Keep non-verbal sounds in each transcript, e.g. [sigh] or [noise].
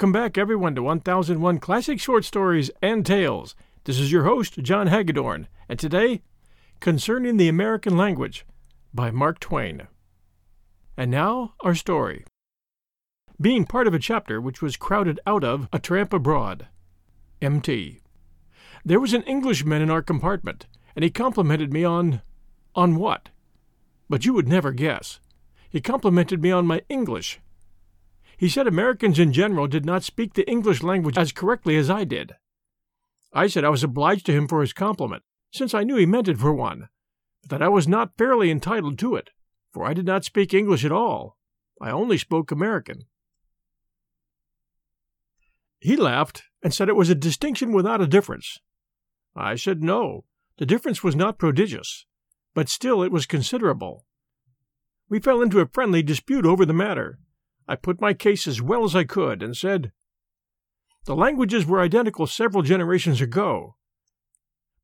Welcome back, everyone, to 1001 Classic Short Stories and Tales. This is your host, John Hagedorn, and today, Concerning the American Language by Mark Twain. And now, our story. Being part of a chapter which was crowded out of A Tramp Abroad. M.T. There was an Englishman in our compartment, and he complimented me on. on what? But you would never guess. He complimented me on my English he said Americans in general did not speak the English language as correctly as I did. I said I was obliged to him for his compliment, since I knew he meant it for one, but that I was not fairly entitled to it, for I did not speak English at all. I only spoke American. He laughed and said it was a distinction without a difference. I said no, the difference was not prodigious, but still it was considerable. We fell into a friendly dispute over the matter, I put my case as well as I could and said, The languages were identical several generations ago,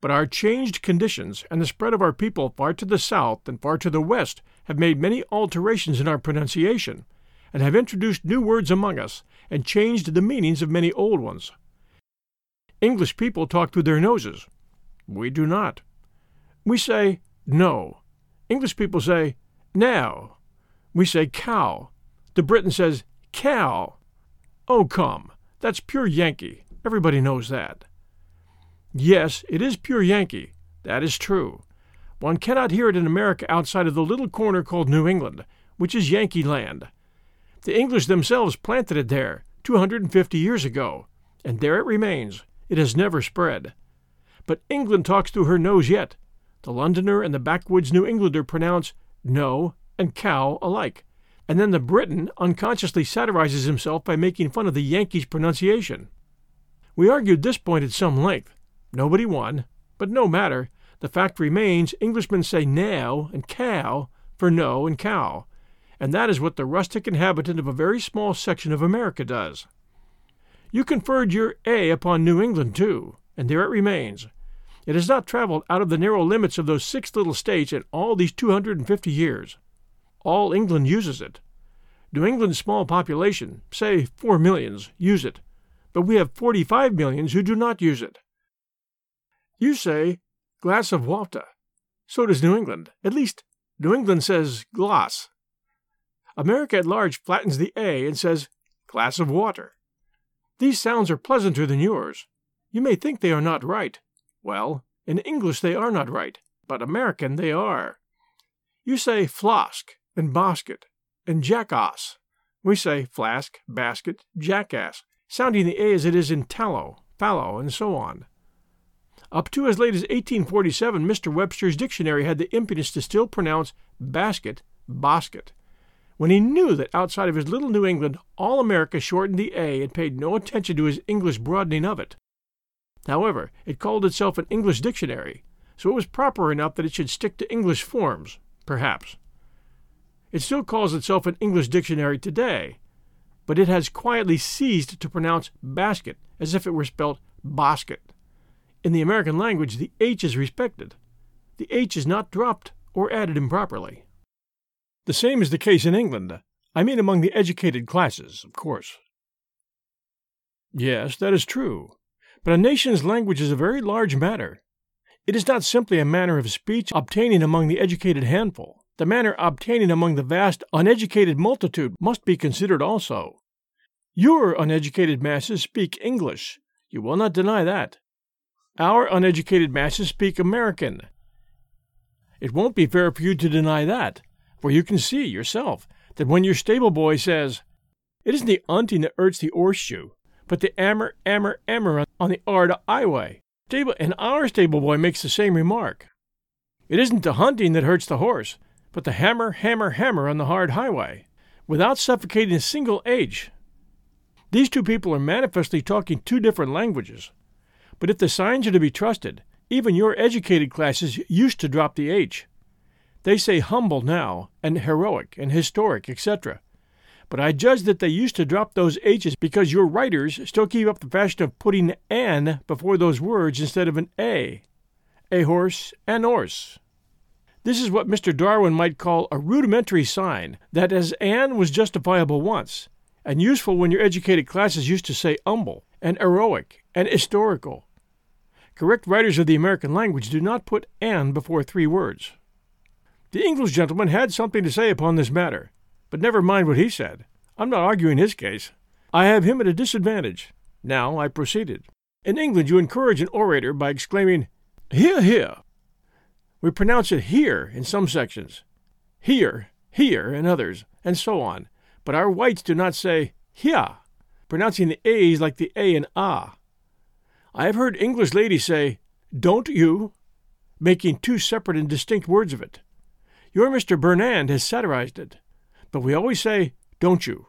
but our changed conditions and the spread of our people far to the south and far to the west have made many alterations in our pronunciation, and have introduced new words among us and changed the meanings of many old ones. English people talk through their noses. We do not. We say no. English people say now. We say cow. The Briton says, cow. Oh, come. That's pure Yankee. Everybody knows that. Yes, it is pure Yankee. That is true. One cannot hear it in America outside of the little corner called New England, which is Yankee land. The English themselves planted it there 250 years ago, and there it remains. It has never spread. But England talks through her nose yet. The Londoner and the backwoods New Englander pronounce no and cow alike and then the Briton unconsciously satirizes himself by making fun of the Yankee's pronunciation. We argued this point at some length. Nobody won, but no matter. The fact remains Englishmen say now and cow for no and cow, and that is what the rustic inhabitant of a very small section of America does. You conferred your A upon New England, too, and there it remains. It has not traveled out of the narrow limits of those six little states in all these 250 years. All England uses it. New England's small population, say four millions, use it, but we have 45 millions who do not use it. You say glass of water. So does New England. At least, New England says glass. America at large flattens the A and says glass of water. These sounds are pleasanter than yours. You may think they are not right. Well, in English they are not right, but American they are. You say flask, and basket, and jackass. We say flask, basket, jackass, sounding the A as it is in tallow, fallow, and so on. Up to as late as 1847, Mr. Webster's dictionary had the impudence to still pronounce basket, basket, when he knew that outside of his little New England all America shortened the A and paid no attention to his English broadening of it. However, it called itself an English dictionary, so it was proper enough that it should stick to English forms, perhaps. It still calls itself an English dictionary today, but it has quietly ceased to pronounce basket as if it were spelt basket. In the American language, the H is respected. The H is not dropped or added improperly. The same is the case in England. I mean among the educated classes, of course. Yes, that is true. But a nation's language is a very large matter. It is not simply a manner of speech obtaining among the educated handful. The manner obtaining among the vast uneducated multitude must be considered also. Your uneducated masses speak English. You will not deny that. Our uneducated masses speak American. It won't be fair for you to deny that, for you can see yourself that when your stable boy says, It isn't the unting that hurts the horseshoe, but the ammer, ammer, ammer on the ard highway. Stable, and our stable boy makes the same remark. It isn't the hunting that hurts the horse, but the hammer, hammer, hammer on the hard highway, without suffocating a single H. These two people are manifestly talking two different languages. But if the signs are to be trusted, even your educated classes used to drop the H. They say humble now, and heroic, and historic, etc. But I judge that they used to drop those H's because your writers still keep up the fashion of putting an before those words instead of an a. A horse, an horse. This is what Mr. Darwin might call a rudimentary sign that as an was justifiable once, and useful when your educated classes used to say humble, and heroic, and historical. Correct writers of the American language do not put an before three words. The English gentleman had something to say upon this matter, but never mind what he said. I'm not arguing his case. I have him at a disadvantage. Now I proceeded. In England, you encourage an orator by exclaiming, Hear, hear! We pronounce it here in some sections, here, here in others, and so on. But our whites do not say here, pronouncing the A's like the A in ah. I have heard English ladies say, Don't you? making two separate and distinct words of it. Your Mr. Burnand has satirized it. But we always say, Don't you?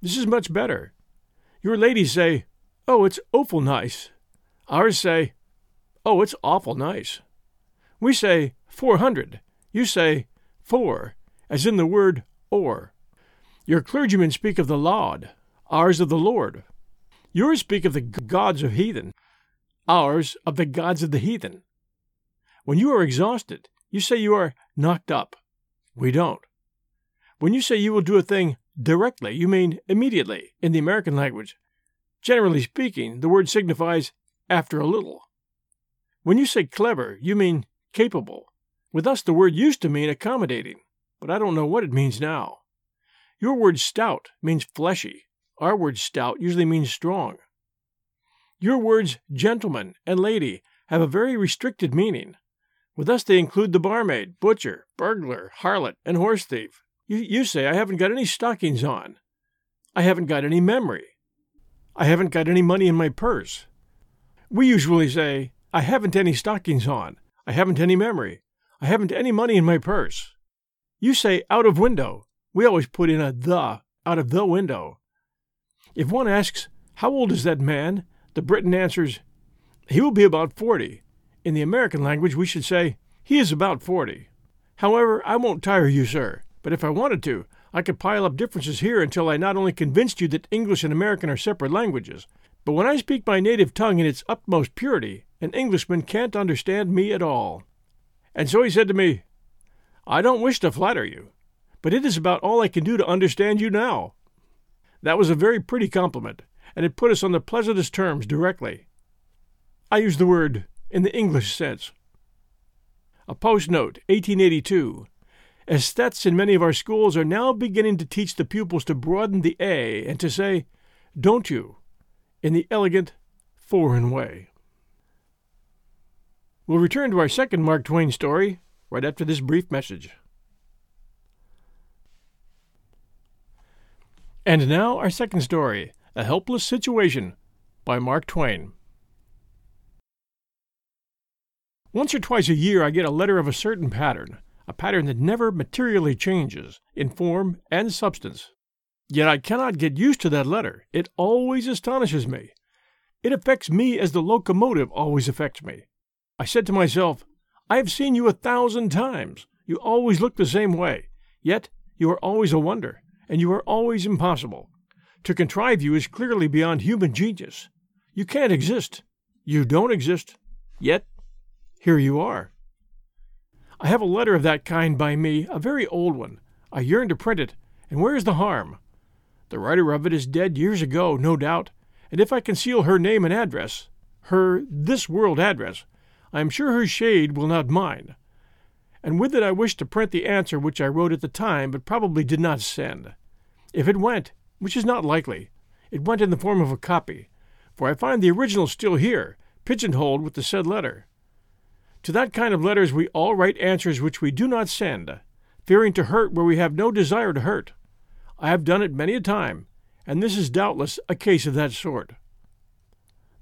This is much better. Your ladies say, Oh, it's awful nice. Ours say, Oh, it's awful nice. We say four hundred. You say four, as in the word or. Your clergymen speak of the Lord, ours of the Lord. Yours speak of the gods of heathen, ours of the gods of the heathen. When you are exhausted, you say you are knocked up. We don't. When you say you will do a thing directly, you mean immediately in the American language. Generally speaking, the word signifies after a little. When you say clever, you mean capable. With us, the word used to mean accommodating, but I don't know what it means now. Your word stout means fleshy. Our word stout usually means strong. Your words gentleman and lady have a very restricted meaning. With us, they include the barmaid, butcher, burglar, harlot, and horse thief. You, you say, I haven't got any stockings on. I haven't got any memory. I haven't got any money in my purse. We usually say, I haven't any stockings on. I haven't any memory. I haven't any money in my purse. You say out of window. We always put in a the out of the window. If one asks, How old is that man? the Briton answers, He will be about forty. In the American language, we should say, He is about forty. However, I won't tire you, sir, but if I wanted to, I could pile up differences here until I not only convinced you that English and American are separate languages, but when I speak my native tongue in its utmost purity, an Englishman can't understand me at all. And so he said to me, I don't wish to flatter you, but it is about all I can do to understand you now. That was a very pretty compliment, and it put us on the pleasantest terms directly. I use the word in the English sense. A post note, 1882. Aesthetes in many of our schools are now beginning to teach the pupils to broaden the A and to say, don't you, in the elegant, foreign way. We'll return to our second Mark Twain story right after this brief message. And now, our second story A Helpless Situation by Mark Twain. Once or twice a year, I get a letter of a certain pattern, a pattern that never materially changes in form and substance. Yet I cannot get used to that letter. It always astonishes me. It affects me as the locomotive always affects me. I said to myself, I have seen you a thousand times. You always look the same way. Yet you are always a wonder, and you are always impossible. To contrive you is clearly beyond human genius. You can't exist. You don't exist. Yet here you are. I have a letter of that kind by me, a very old one. I yearn to print it, and where is the harm? The writer of it is dead years ago, no doubt, and if I conceal her name and address, her this world address, I am sure her shade will not mind. And with it I wish to print the answer which I wrote at the time, but probably did not send. If it went, which is not likely, It went in the form of a copy, for I find the original still here, pigeonholed with the said letter. To that kind of letters we all write answers which we do not send, fearing to hurt where we have no desire to hurt. I have done it many a time, and this is doubtless a case of that sort.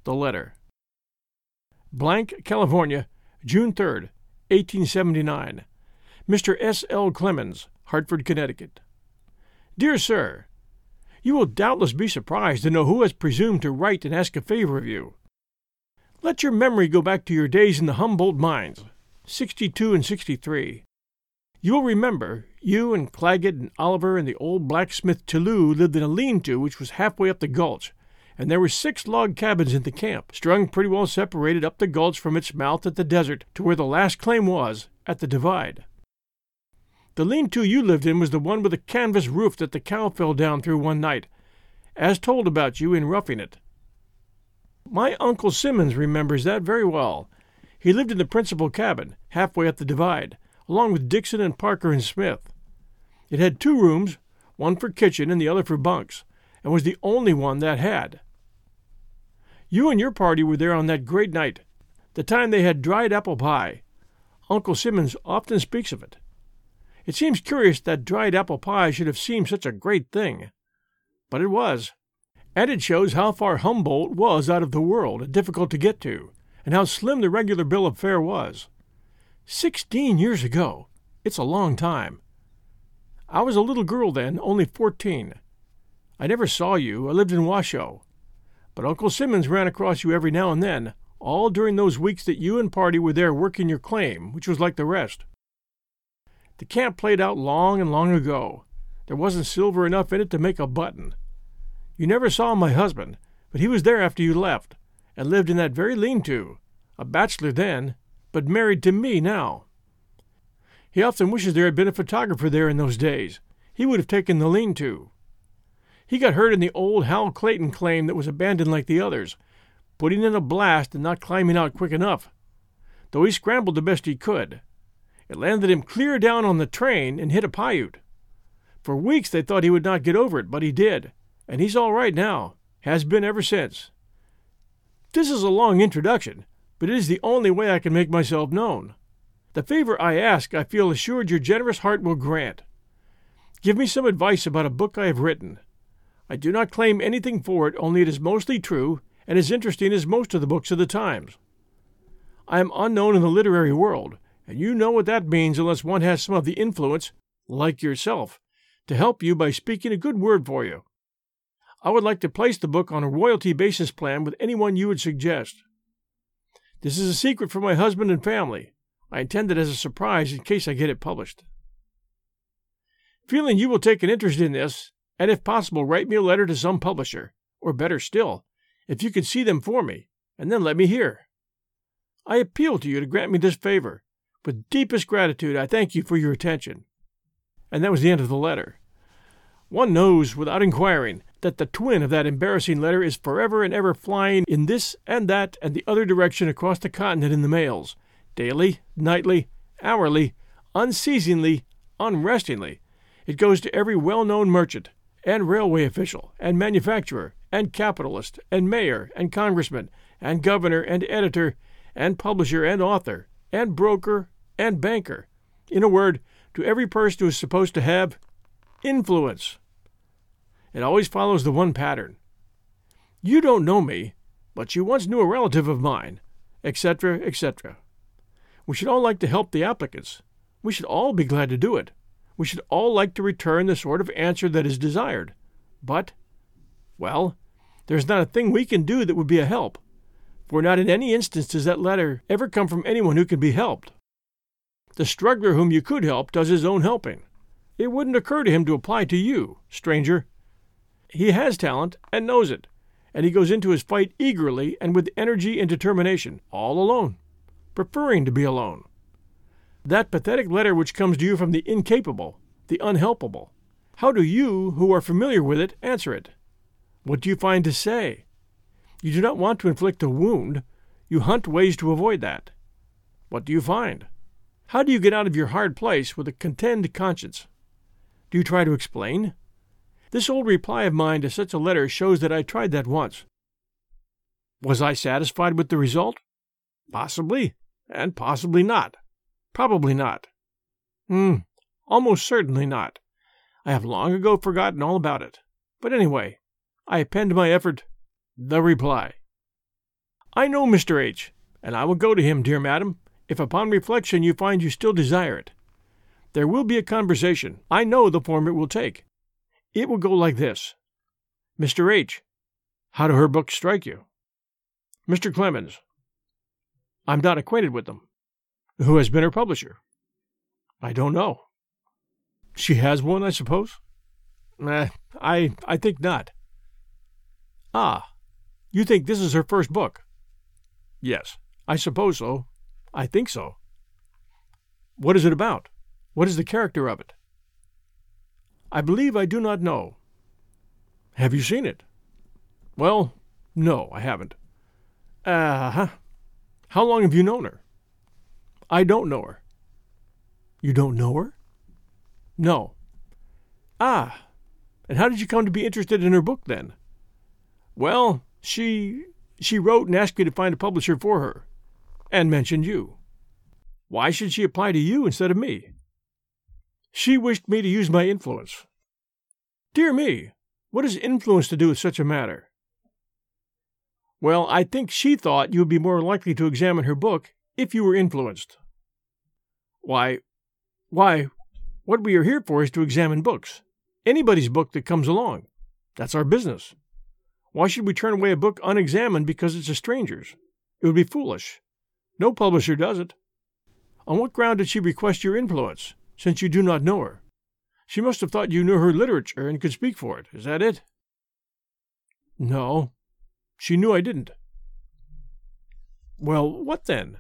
The letter. Blank, California, June 3rd, 1879. Mr. S. L. Clemens, Hartford, Connecticut. Dear Sir, You will doubtless be surprised to know who has presumed to write and ask a favor of you. Let your memory go back to your days in the Humboldt mines, 62 and 63. You will remember you and Claggett and Oliver and the old blacksmith Tillou lived in a lean to which was halfway up the gulch, and there were six log cabins in the camp, strung pretty well separated up the gulch from its mouth at the desert to where the last claim was, at the divide. The lean to you lived in was the one with the canvas roof that the cow fell down through one night, as told about you in Roughing It. My Uncle Simmons remembers that very well. He lived in the principal cabin, halfway up the divide, along with Dixon and Parker and Smith. It had two rooms, one for kitchen and the other for bunks, and was the only one that had. You and your party were there on that great night, the time they had dried apple pie. Uncle Simmons often speaks of it. It seems curious that dried apple pie should have seemed such a great thing. But it was. And it shows how far Humboldt was out of the world and difficult to get to, and how slim the regular bill of fare was. Sixteen years ago. It's a long time. I was a little girl then, only fourteen. I never saw you. I lived in Washoe. But Uncle Simmons ran across you every now and then, all during those weeks that you and party were there working your claim, which was like the rest. The camp played out long and long ago. There wasn't silver enough in it to make a button. You never saw my husband, but he was there after you left, and lived in that very lean to, a bachelor then, but married to me now. He often wishes there had been a photographer there in those days. He would have taken the lean to. He got hurt in the old Hal Clayton claim that was abandoned like the others, putting in a blast and not climbing out quick enough. Though he scrambled the best he could, it landed him clear down on the train and hit a Paiute. For weeks they thought he would not get over it, but he did, and he's all right now, has been ever since. This is a long introduction, but it is the only way I can make myself known. The favor I ask, I feel assured your generous heart will grant. Give me some advice about a book I have written. I do not claim anything for it, only it is mostly true and as interesting as most of the books of the times. I am unknown in the literary world, and you know what that means unless one has some of the influence, like yourself, to help you by speaking a good word for you. I would like to place the book on a royalty basis plan with anyone you would suggest. This is a secret from my husband and family. I intend it as a surprise in case I get it published. Feeling you will take an interest in this, and if possible, write me a letter to some publisher, or better still, if you could see them for me, and then let me hear. I appeal to you to grant me this favor, with deepest gratitude, I thank you for your attention. And that was the end of the letter. One knows, without inquiring, that the twin of that embarrassing letter is forever and ever flying in this and that and the other direction across the continent in the mails, daily, nightly, hourly, unceasingly, unrestingly. It goes to every well known merchant, and railway official, and manufacturer, and capitalist, and mayor, and congressman, and governor, and editor, and publisher, and author, and broker, and banker. In a word, to every person who is supposed to have influence. It always follows the one pattern. You don't know me, but you once knew a relative of mine, etc., etc. We should all like to help the applicants. We should all be glad to do it. We should all like to return the sort of answer that is desired. But, well, there's not a thing we can do that would be a help, for not in any instance does that letter ever come from anyone who can be helped. The struggler whom you could help does his own helping. It wouldn't occur to him to apply to you, stranger. He has talent and knows it, and he goes into his fight eagerly and with energy and determination, all alone, preferring to be alone. That pathetic letter which comes to you from the incapable, the unhelpable, how do you, who are familiar with it, answer it? What do you find to say? You do not want to inflict a wound. You hunt ways to avoid that. What do you find? How do you get out of your hard place with a content conscience? Do you try to explain? This old reply of mine to such a letter shows that I tried that once. Was I satisfied with the result? Possibly, and possibly not. Probably not. Hmm, almost certainly not. I have long ago forgotten all about it. But anyway, I append my effort the reply. I know Mr. H., and I will go to him, dear madam, if upon reflection you find you still desire it. There will be a conversation. I know the form it will take. It will go like this Mr. H., how do her books strike you? Mr. Clemens, I'm not acquainted with them. Who has been her publisher? I don't know. She has one, I suppose? Eh, I I think not. Ah, you think this is her first book? Yes, I suppose so. I think so. What is it about? What is the character of it? I believe I do not know. Have you seen it? Well, no, I haven't. Uh huh. How long have you known her? I don't know her. You don't know her? No. Ah, and how did you come to be interested in her book then? Well, she she wrote and asked me to find a publisher for her, and mentioned you. Why should she apply to you instead of me? She wished me to use my influence. Dear me, what has influence to do with such a matter? Well, I think she thought you would be more likely to examine her book if you were influenced. Why, why, what we are here for is to examine books. Anybody's book that comes along. That's our business. Why should we turn away a book unexamined because it's a stranger's? It would be foolish. No publisher does it. On what ground did she request your influence, since you do not know her? She must have thought you knew her literature and could speak for it. Is that it? No. She knew I didn't. Well, what then?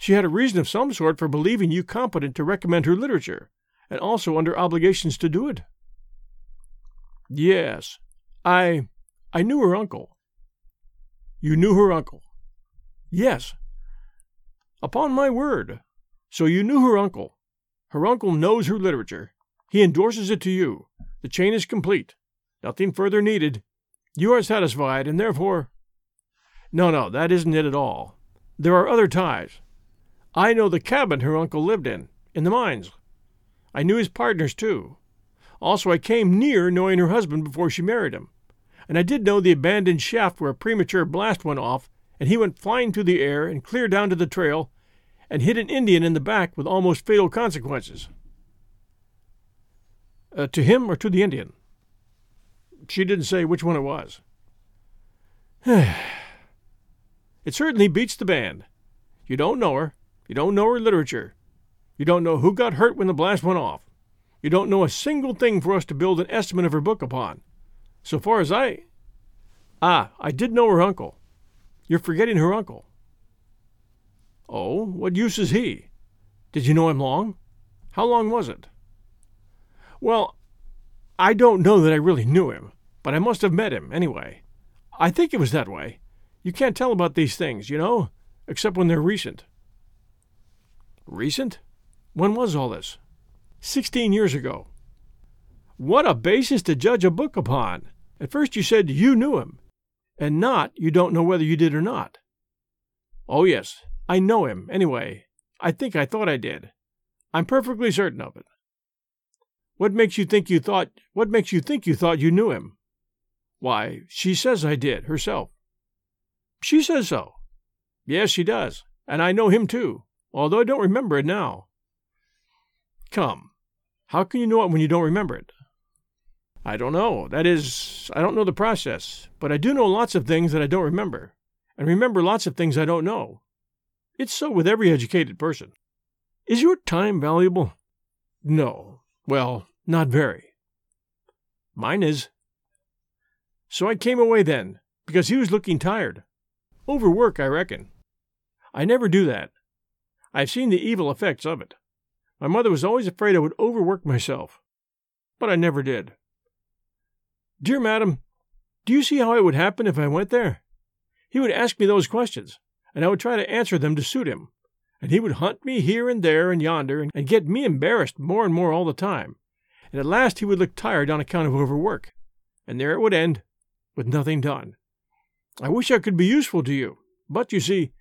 She had a reason of some sort for believing you competent to recommend her literature, and also under obligations to do it. Yes, I I knew her uncle. You knew her uncle? Yes. Upon my word. So you knew her uncle. Her uncle knows her literature. He endorses it to you. The chain is complete. Nothing further needed. You are satisfied, and therefore. No, no, that isn't it at all. There are other ties. I know the cabin her uncle lived in, in the mines. I knew his partners, too. Also, I came near knowing her husband before she married him and I did know the abandoned shaft where a premature blast went off, and he went flying through the air and clear down to the trail and hit an Indian in the back with almost fatal consequences. Uh, to him or to the Indian? She didn't say which one it was. [sighs] it certainly beats the band. You don't know her. You don't know her literature. You don't know who got hurt when the blast went off. You don't know a single thing for us to build an estimate of her book upon. So far as I. Ah, I did know her uncle. You're forgetting her uncle. Oh, what use is he? Did you know him long? How long was it? Well, I don't know that I really knew him, but I must have met him, anyway. I think it was that way. You can't tell about these things, you know, except when they're recent. Recent? When was all this? Sixteen years ago. What a basis to judge a book upon! At first you said you knew him, and not you don't know whether you did or not. Oh, yes, I know him, anyway. I think I thought I did. I'm perfectly certain of it. What makes you think you thought what makes you think you thought you knew him? Why, she says I did, herself. She says so. Yes, she does. And I know him too, although I don't remember it now. Come, how can you know it when you don't remember it? I don't know. That is, I don't know the process, but I do know lots of things that I don't remember, and remember lots of things I don't know. It's so with every educated person. Is your time valuable? No. Well, not very. Mine is. So I came away then, because he was looking tired. Overwork, I reckon. I never do that. I've seen the evil effects of it. My mother was always afraid I would overwork myself, but I never did. Dear madam, do you see how it would happen if I went there? He would ask me those questions, and I would try to answer them to suit him, and he would hunt me here and there and yonder, and get me embarrassed more and more all the time, and at last he would look tired on account of overwork, and there it would end, with nothing done. I wish I could be useful to you, but you see,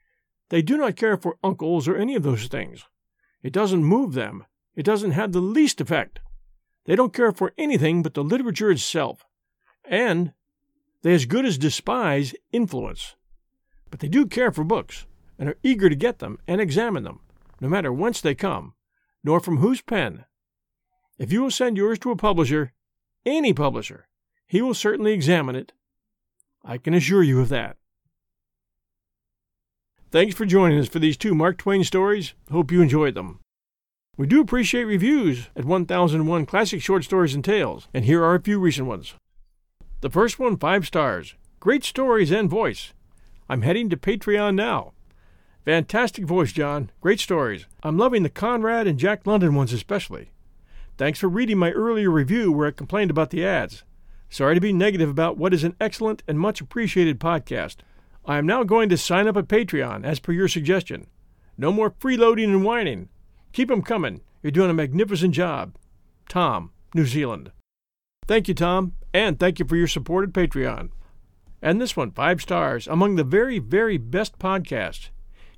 they do not care for uncles or any of those things. It doesn't move them. It doesn't have the least effect. They don't care for anything but the literature itself. And they as good as despise influence. But they do care for books, and are eager to get them and examine them, no matter whence they come, nor from whose pen. If you will send yours to a publisher, any publisher, he will certainly examine it. I can assure you of that. Thanks for joining us for these two Mark Twain stories. Hope you enjoyed them. We do appreciate reviews at 1001 Classic Short Stories and Tales, and here are a few recent ones. The first one, five stars. Great stories and voice. I'm heading to Patreon now. Fantastic voice, John. Great stories. I'm loving the Conrad and Jack London ones especially. Thanks for reading my earlier review where I complained about the ads. Sorry to be negative about what is an excellent and much appreciated podcast. I am now going to sign up at Patreon as per your suggestion. No more freeloading and whining. Keep 'em coming. You're doing a magnificent job. Tom, New Zealand. Thank you, Tom, and thank you for your support at Patreon. And this one, five stars, among the very, very best podcasts.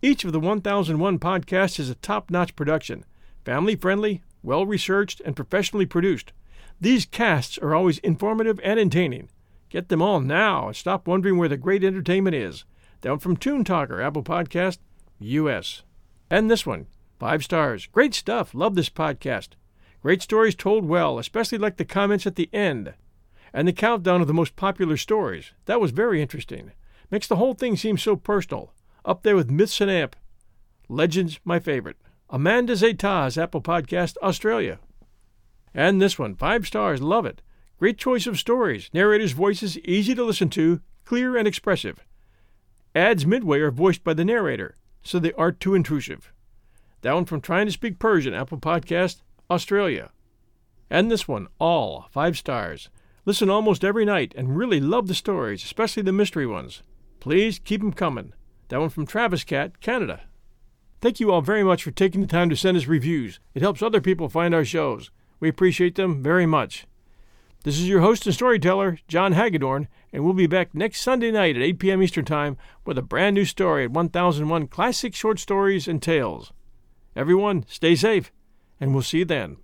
Each of the 1001 podcasts is a top notch production, family friendly, well researched, and professionally produced. These casts are always informative and entertaining. Get them all now and stop wondering where the great entertainment is. Down from Toon Talker, Apple Podcast, US. And this one, five stars. Great stuff. Love this podcast. Great stories told well, especially like the comments at the end. And the countdown of the most popular stories. That was very interesting. Makes the whole thing seem so personal. Up there with Myths and Amp. Legends, my favorite. Amanda Zeta's Apple Podcast, Australia. And this one, five stars, love it. Great choice of stories. Narrator's voices easy to listen to, clear and expressive. Ads midway are voiced by the narrator, so they aren't too intrusive. That one from Trying to Speak Persian, Apple Podcast, Australia. And this one, all five stars. Listen almost every night and really love the stories, especially the mystery ones. Please keep 'em coming. That one from Travis Cat, Canada. Thank you all very much for taking the time to send us reviews. It helps other people find our shows. We appreciate them very much. This is your host and storyteller, John Hagedorn, and we'll be back next Sunday night at 8 p.m. Eastern Time with a brand new story at 1001 Classic Short Stories and Tales. Everyone, stay safe, and we'll see you then.